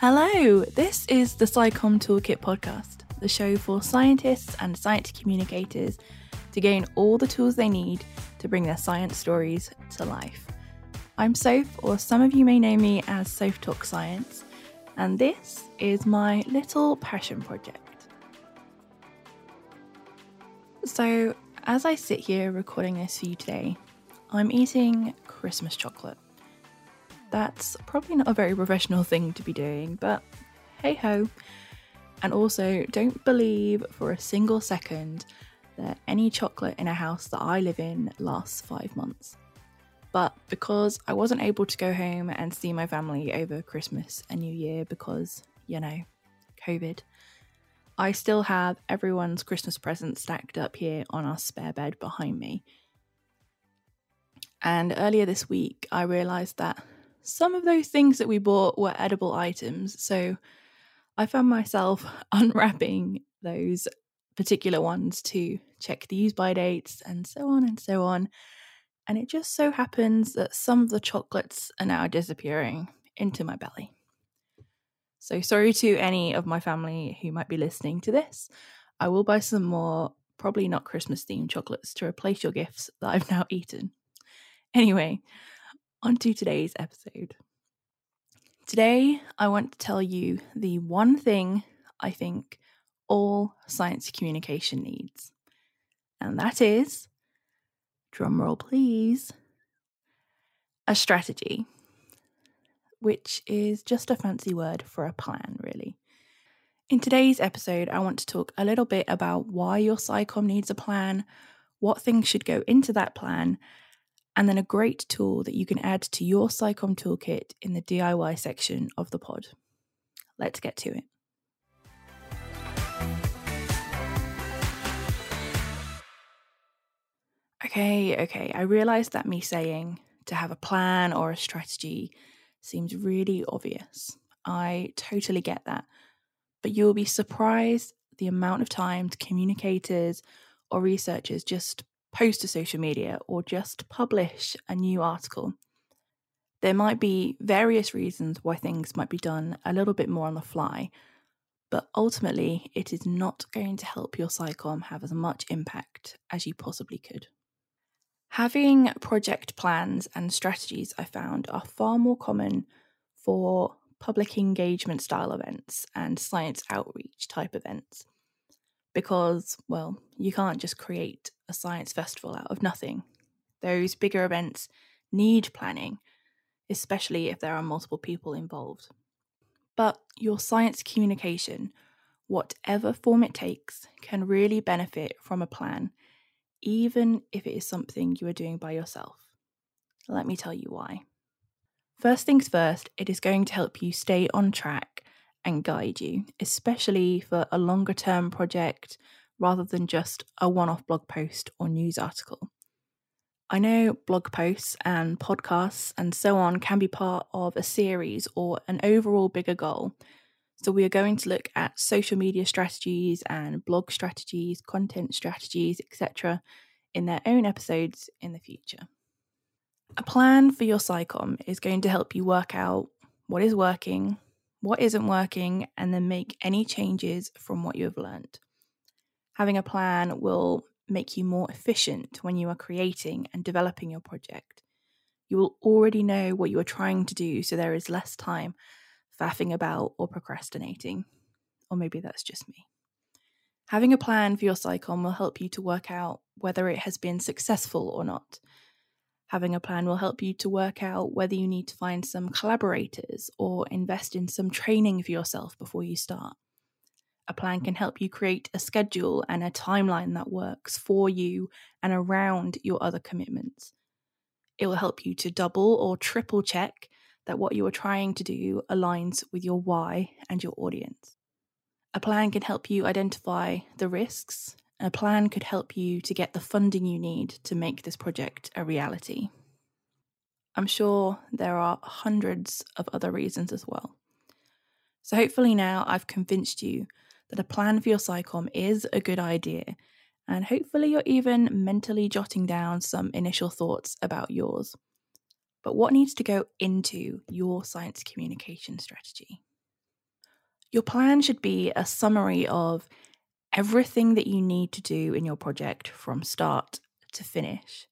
Hello, this is the SciComm Toolkit podcast, the show for scientists and science communicators to gain all the tools they need to bring their science stories to life. I'm Soph, or some of you may know me as Soph Talks Science, and this is my little passion project. So, as I sit here recording this for you today, I'm eating Christmas chocolate. That's probably not a very professional thing to be doing, but hey ho. And also, don't believe for a single second that any chocolate in a house that I live in lasts five months. But because I wasn't able to go home and see my family over Christmas and New Year because, you know, COVID, I still have everyone's Christmas presents stacked up here on our spare bed behind me. And earlier this week, I realised that some of those things that we bought were edible items. So I found myself unwrapping those particular ones to check the use by dates and so on and so on. And it just so happens that some of the chocolates are now disappearing into my belly. So sorry to any of my family who might be listening to this. I will buy some more, probably not Christmas themed chocolates to replace your gifts that I've now eaten. Anyway, on to today's episode. Today, I want to tell you the one thing I think all science communication needs, and that is, drumroll please, a strategy, which is just a fancy word for a plan, really. In today's episode, I want to talk a little bit about why your SciComm needs a plan, what things should go into that plan, and then a great tool that you can add to your SciComm toolkit in the DIY section of the pod. Let's get to it. Okay, okay, I realise that me saying to have a plan or a strategy seems really obvious. I totally get that. But you'll be surprised the amount of times communicators or researchers just post to social media or just publish a new article. There might be various reasons why things might be done a little bit more on the fly, but ultimately, it is not going to help your SciComm have as much impact as you possibly could. Having project plans and strategies, I found, are far more common for public engagement style events and science outreach type events because, well, you can't just create a science festival out of nothing. Those bigger events need planning, especially if there are multiple people involved. But your science communication, whatever form it takes, can really benefit from a plan, even if it is something you are doing by yourself. Let me tell you why. First things first, it is going to help you stay on track and guide you, especially for a longer term project rather than just a one off blog post or news article. I know blog posts and podcasts and so on can be part of a series or an overall bigger goal. So, we are going to look at social media strategies and blog strategies, content strategies, etc., in their own episodes in the future. A plan for your SciComm is going to help you work out what is working, what isn't working, and then make any changes from what you have learned. Having a plan will make you more efficient when you are creating and developing your project. You will already know what you are trying to do, so there is less time faffing about or procrastinating. Or maybe that's just me. Having a plan for your SciComm will help you to work out whether it has been successful or not, Having a plan will help you to work out whether you need to find some collaborators or invest in some training for yourself before you start. A plan can help you create a schedule and a timeline that works for you and around your other commitments. It will help you to double or triple check that what you are trying to do aligns with your why and your audience. A plan can help you identify the risks a plan could help you to get the funding you need to make this project a reality. I'm sure there are hundreds of other reasons as well. So, hopefully, now I've convinced you that a plan for your SciComm is a good idea, and hopefully, you're even mentally jotting down some initial thoughts about yours. But what needs to go into your science communication strategy? Your plan should be a summary of everything that you need to do in your project from start to finish.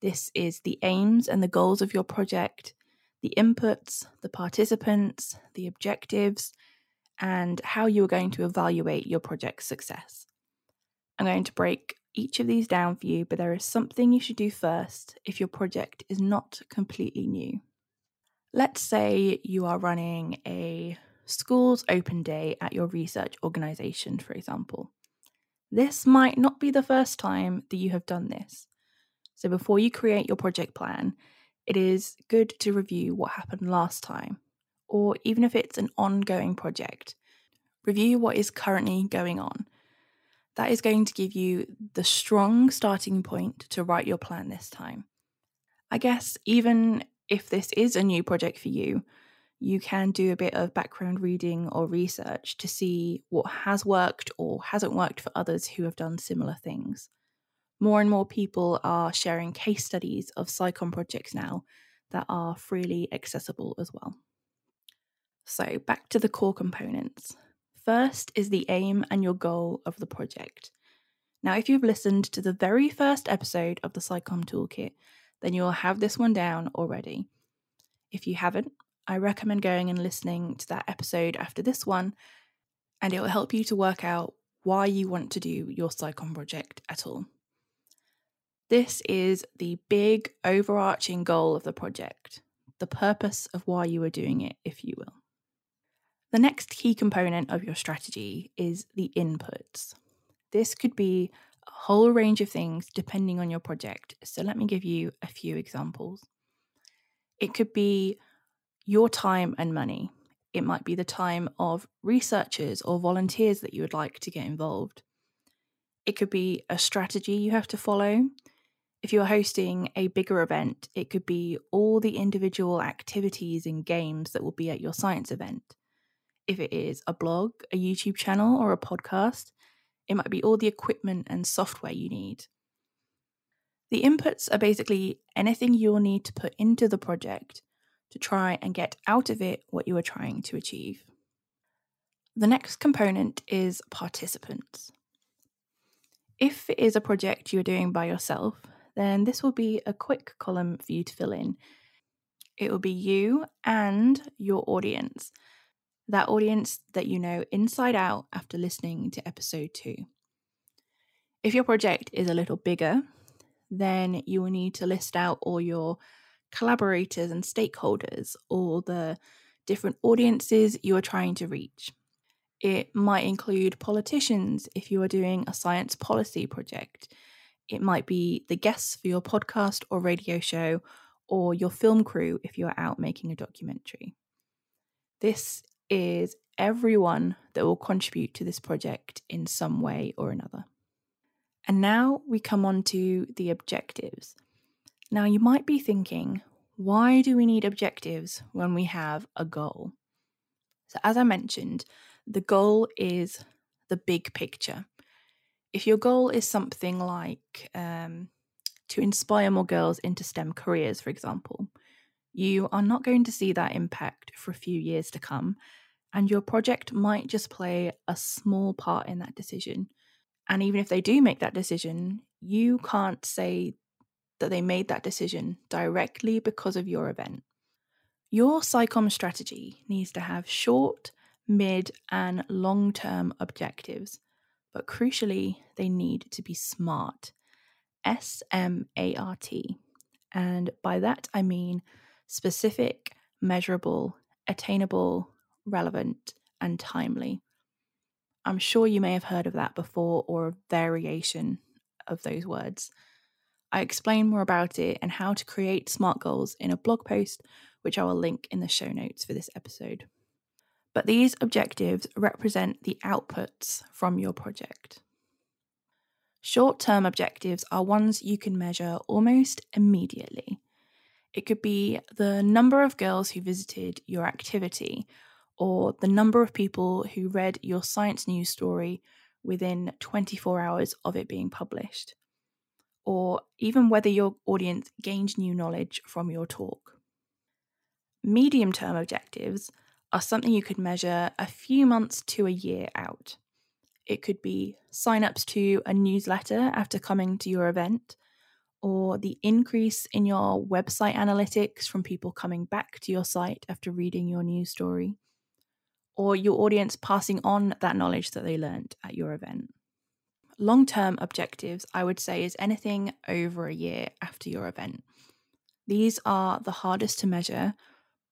This is the aims and the goals of your project, the inputs, the participants, the objectives, and how you are going to evaluate your project's success. I'm going to break each of these down for you, but there is something you should do first if your project is not completely new. Let's say you are running a school's open day at your research organisation, for example. This might not be the first time that you have done this. So, before you create your project plan, it is good to review what happened last time, or even if it's an ongoing project, review what is currently going on. That is going to give you the strong starting point to write your plan this time. I guess even if this is a new project for you, you can do a bit of background reading or research to see what has worked or hasn't worked for others who have done similar things. More and more people are sharing case studies of SciComm projects now that are freely accessible as well. So, back to the core components. First is the aim and your goal of the project. Now, if you've listened to the very first episode of the SciComm Toolkit, then you'll have this one down already. If you haven't, I recommend going and listening to that episode after this one, and it will help you to work out why you want to do your SciComm project at all. This is the big overarching goal of the project, the purpose of why you are doing it, if you will. The next key component of your strategy is the inputs. This could be a whole range of things depending on your project. So let me give you a few examples. It could be your time and money. It might be the time of researchers or volunteers that you would like to get involved. It could be a strategy you have to follow. If you're hosting a bigger event, it could be all the individual activities and games that will be at your science event. If it is a blog, a YouTube channel, or a podcast, it might be all the equipment and software you need. The inputs are basically anything you'll need to put into the project to try and get out of it what you are trying to achieve. The next component is participants. If it is a project you're doing by yourself, then this will be a quick column for you to fill in. It will be you and your audience, that audience that you know inside out after listening to episode two. If your project is a little bigger, then you will need to list out all your collaborators and stakeholders or the different audiences you are trying to reach. It might include politicians if you are doing a science policy project. It might be the guests for your podcast or radio show, or your film crew if you are out making a documentary. This is everyone that will contribute to this project in some way or another. And now we come on to the objectives. Now, you might be thinking, why do we need objectives when we have a goal? So, as I mentioned, the goal is the big picture. If your goal is something like um, to inspire more girls into STEM careers, for example, you are not going to see that impact for a few years to come, and your project might just play a small part in that decision. And even if they do make that decision, you can't say that they made that decision directly because of your event. Your SciComm strategy needs to have short, mid, and long term objectives, but crucially, they need to be SMART. S M A R T. And by that I mean specific, measurable, attainable, relevant, and timely. I'm sure you may have heard of that before or a variation of those words. I explain more about it and how to create SMART goals in a blog post, which I will link in the show notes for this episode. But these objectives represent the outputs from your project. Short term objectives are ones you can measure almost immediately. It could be the number of girls who visited your activity, or the number of people who read your science news story within 24 hours of it being published or even whether your audience gained new knowledge from your talk. Medium term objectives are something you could measure a few months to a year out. It could be sign-ups to a newsletter after coming to your event, or the increase in your website analytics from people coming back to your site after reading your news story, or your audience passing on that knowledge that they learned at your event. Long term objectives, I would say, is anything over a year after your event. These are the hardest to measure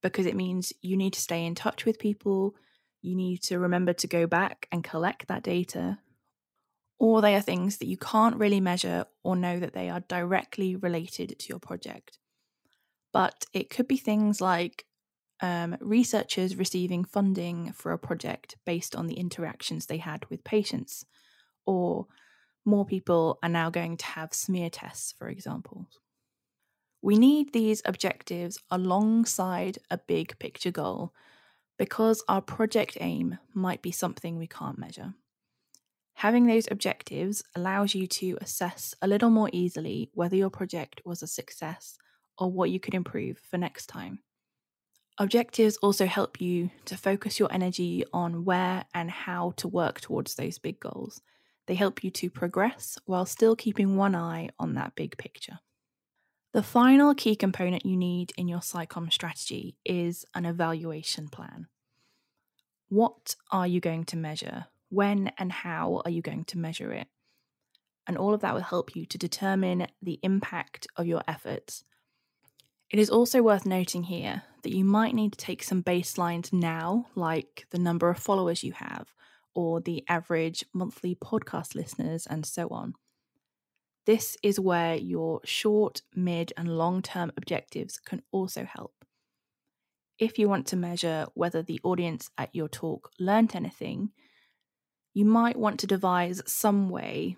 because it means you need to stay in touch with people, you need to remember to go back and collect that data, or they are things that you can't really measure or know that they are directly related to your project. But it could be things like um, researchers receiving funding for a project based on the interactions they had with patients, or more people are now going to have smear tests, for example. We need these objectives alongside a big picture goal because our project aim might be something we can't measure. Having those objectives allows you to assess a little more easily whether your project was a success or what you could improve for next time. Objectives also help you to focus your energy on where and how to work towards those big goals. They help you to progress while still keeping one eye on that big picture. The final key component you need in your SciComm strategy is an evaluation plan. What are you going to measure? When and how are you going to measure it? And all of that will help you to determine the impact of your efforts. It is also worth noting here that you might need to take some baselines now, like the number of followers you have, or the average monthly podcast listeners, and so on. This is where your short, mid, and long term objectives can also help. If you want to measure whether the audience at your talk learnt anything, you might want to devise some way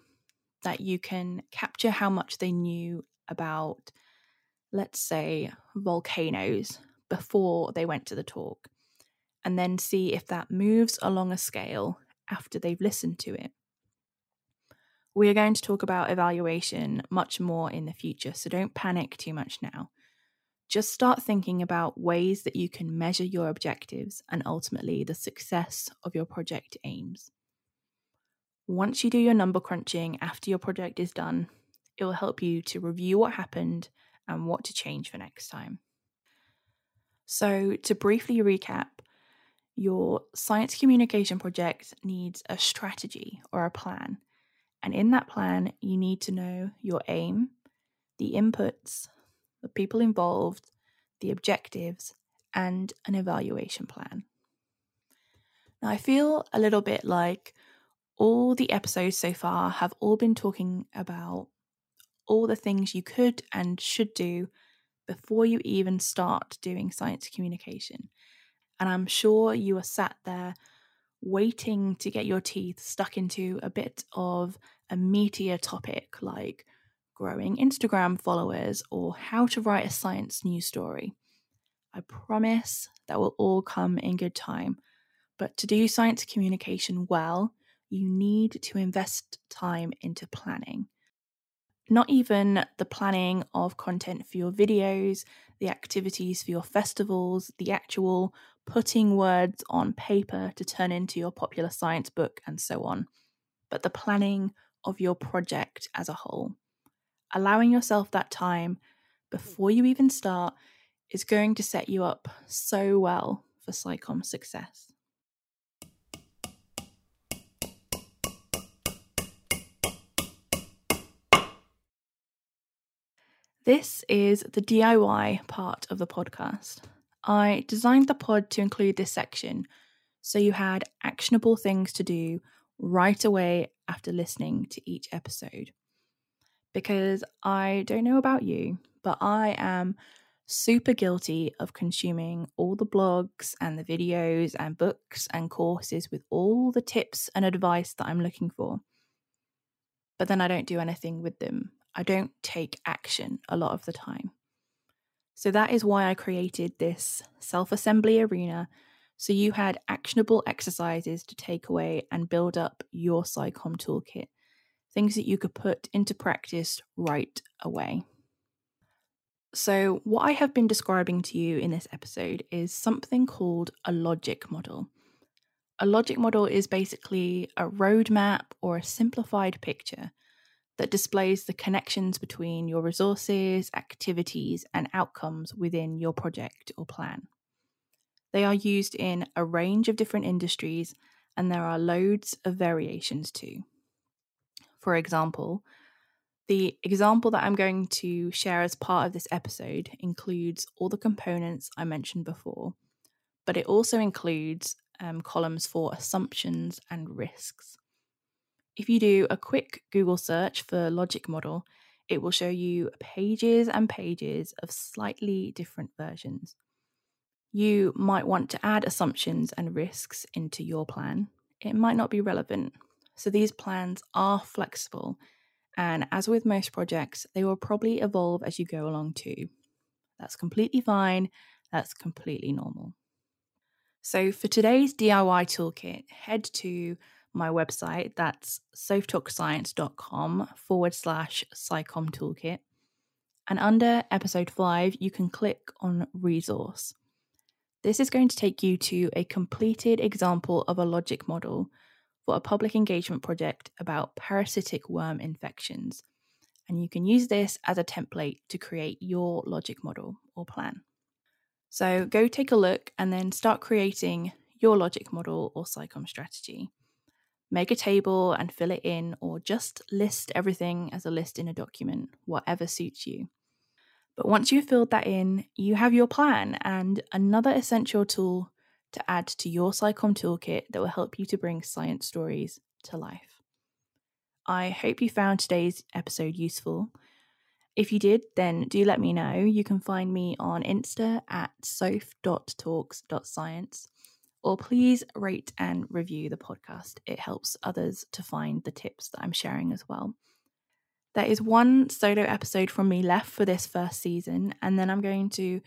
that you can capture how much they knew about, let's say, volcanoes before they went to the talk, and then see if that moves along a scale after they've listened to it. We are going to talk about evaluation much more in the future, so don't panic too much now. Just start thinking about ways that you can measure your objectives and ultimately the success of your project aims. Once you do your number crunching after your project is done, it will help you to review what happened and what to change for next time. So, to briefly recap, your science communication project needs a strategy or a plan and in that plan, you need to know your aim, the inputs, the people involved, the objectives, and an evaluation plan. Now, I feel a little bit like all the episodes so far have all been talking about all the things you could and should do before you even start doing science communication. And I'm sure you are sat there waiting to get your teeth stuck into a bit of a meatier topic like growing Instagram followers or how to write a science news story. I promise that will all come in good time. But to do science communication well, you need to invest time into planning. Not even the planning of content for your videos, the activities for your festivals, the actual putting words on paper to turn into your popular science book, and so on, but the planning of your project as a whole. Allowing yourself that time before you even start is going to set you up so well for SciComm success. This is the DIY part of the podcast. I designed the pod to include this section so you had actionable things to do right away after listening to each episode. Because I don't know about you, but I am super guilty of consuming all the blogs and the videos and books and courses with all the tips and advice that I'm looking for. But then I don't do anything with them. I don't take action a lot of the time. So that is why I created this self assembly arena. So you had actionable exercises to take away and build up your SciComm toolkit, things that you could put into practice right away. So, what I have been describing to you in this episode is something called a logic model. A logic model is basically a roadmap or a simplified picture that displays the connections between your resources, activities, and outcomes within your project or plan. They are used in a range of different industries, and there are loads of variations too. For example, the example that I'm going to share as part of this episode includes all the components I mentioned before, but it also includes um, columns for assumptions and risks. If you do a quick Google search for logic model, it will show you pages and pages of slightly different versions. You might want to add assumptions and risks into your plan. It might not be relevant. So these plans are flexible and as with most projects, they will probably evolve as you go along too. That's completely fine, that's completely normal. So for today's DIY toolkit, head to my website, that's sophitalkscience.com forward slash SciComm toolkit. And under episode five, you can click on resource. This is going to take you to a completed example of a logic model for a public engagement project about parasitic worm infections. And you can use this as a template to create your logic model or plan. So go take a look and then start creating your logic model or SciComm strategy. Make a table and fill it in, or just list everything as a list in a document, whatever suits you. But once you've filled that in, you have your plan and another essential tool to add to your SciComm toolkit that will help you to bring science stories to life. I hope you found today's episode useful. If you did, then do let me know. You can find me on Insta at soph.talks.science, or please rate and review the podcast. It helps others to find the tips that I'm sharing as well. There is one solo episode from me left for this first season, and then I'm going to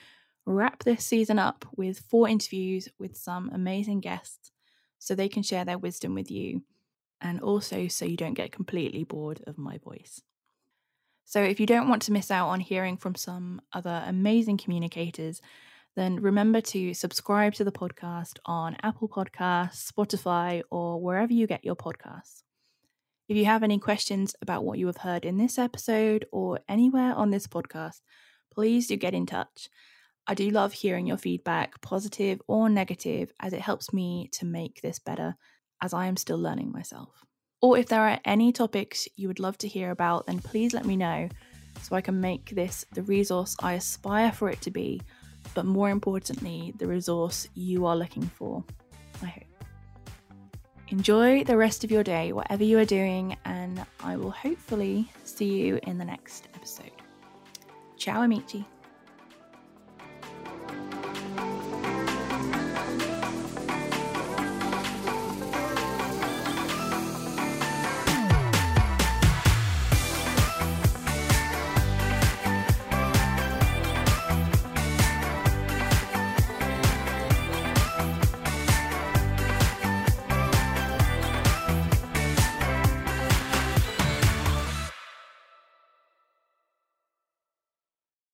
wrap this season up with four interviews with some amazing guests so they can share their wisdom with you and also so you don't get completely bored of my voice. So, if you don't want to miss out on hearing from some other amazing communicators, then remember to subscribe to the podcast on Apple Podcasts, Spotify, or wherever you get your podcasts. If you have any questions about what you have heard in this episode or anywhere on this podcast, please do get in touch. I do love hearing your feedback, positive or negative, as it helps me to make this better as I am still learning myself. Or if there are any topics you would love to hear about, then please let me know so I can make this the resource I aspire for it to be, but more importantly, the resource you are looking for. I hope. Enjoy the rest of your day, whatever you are doing, and I will hopefully see you in the next episode. Ciao, amici.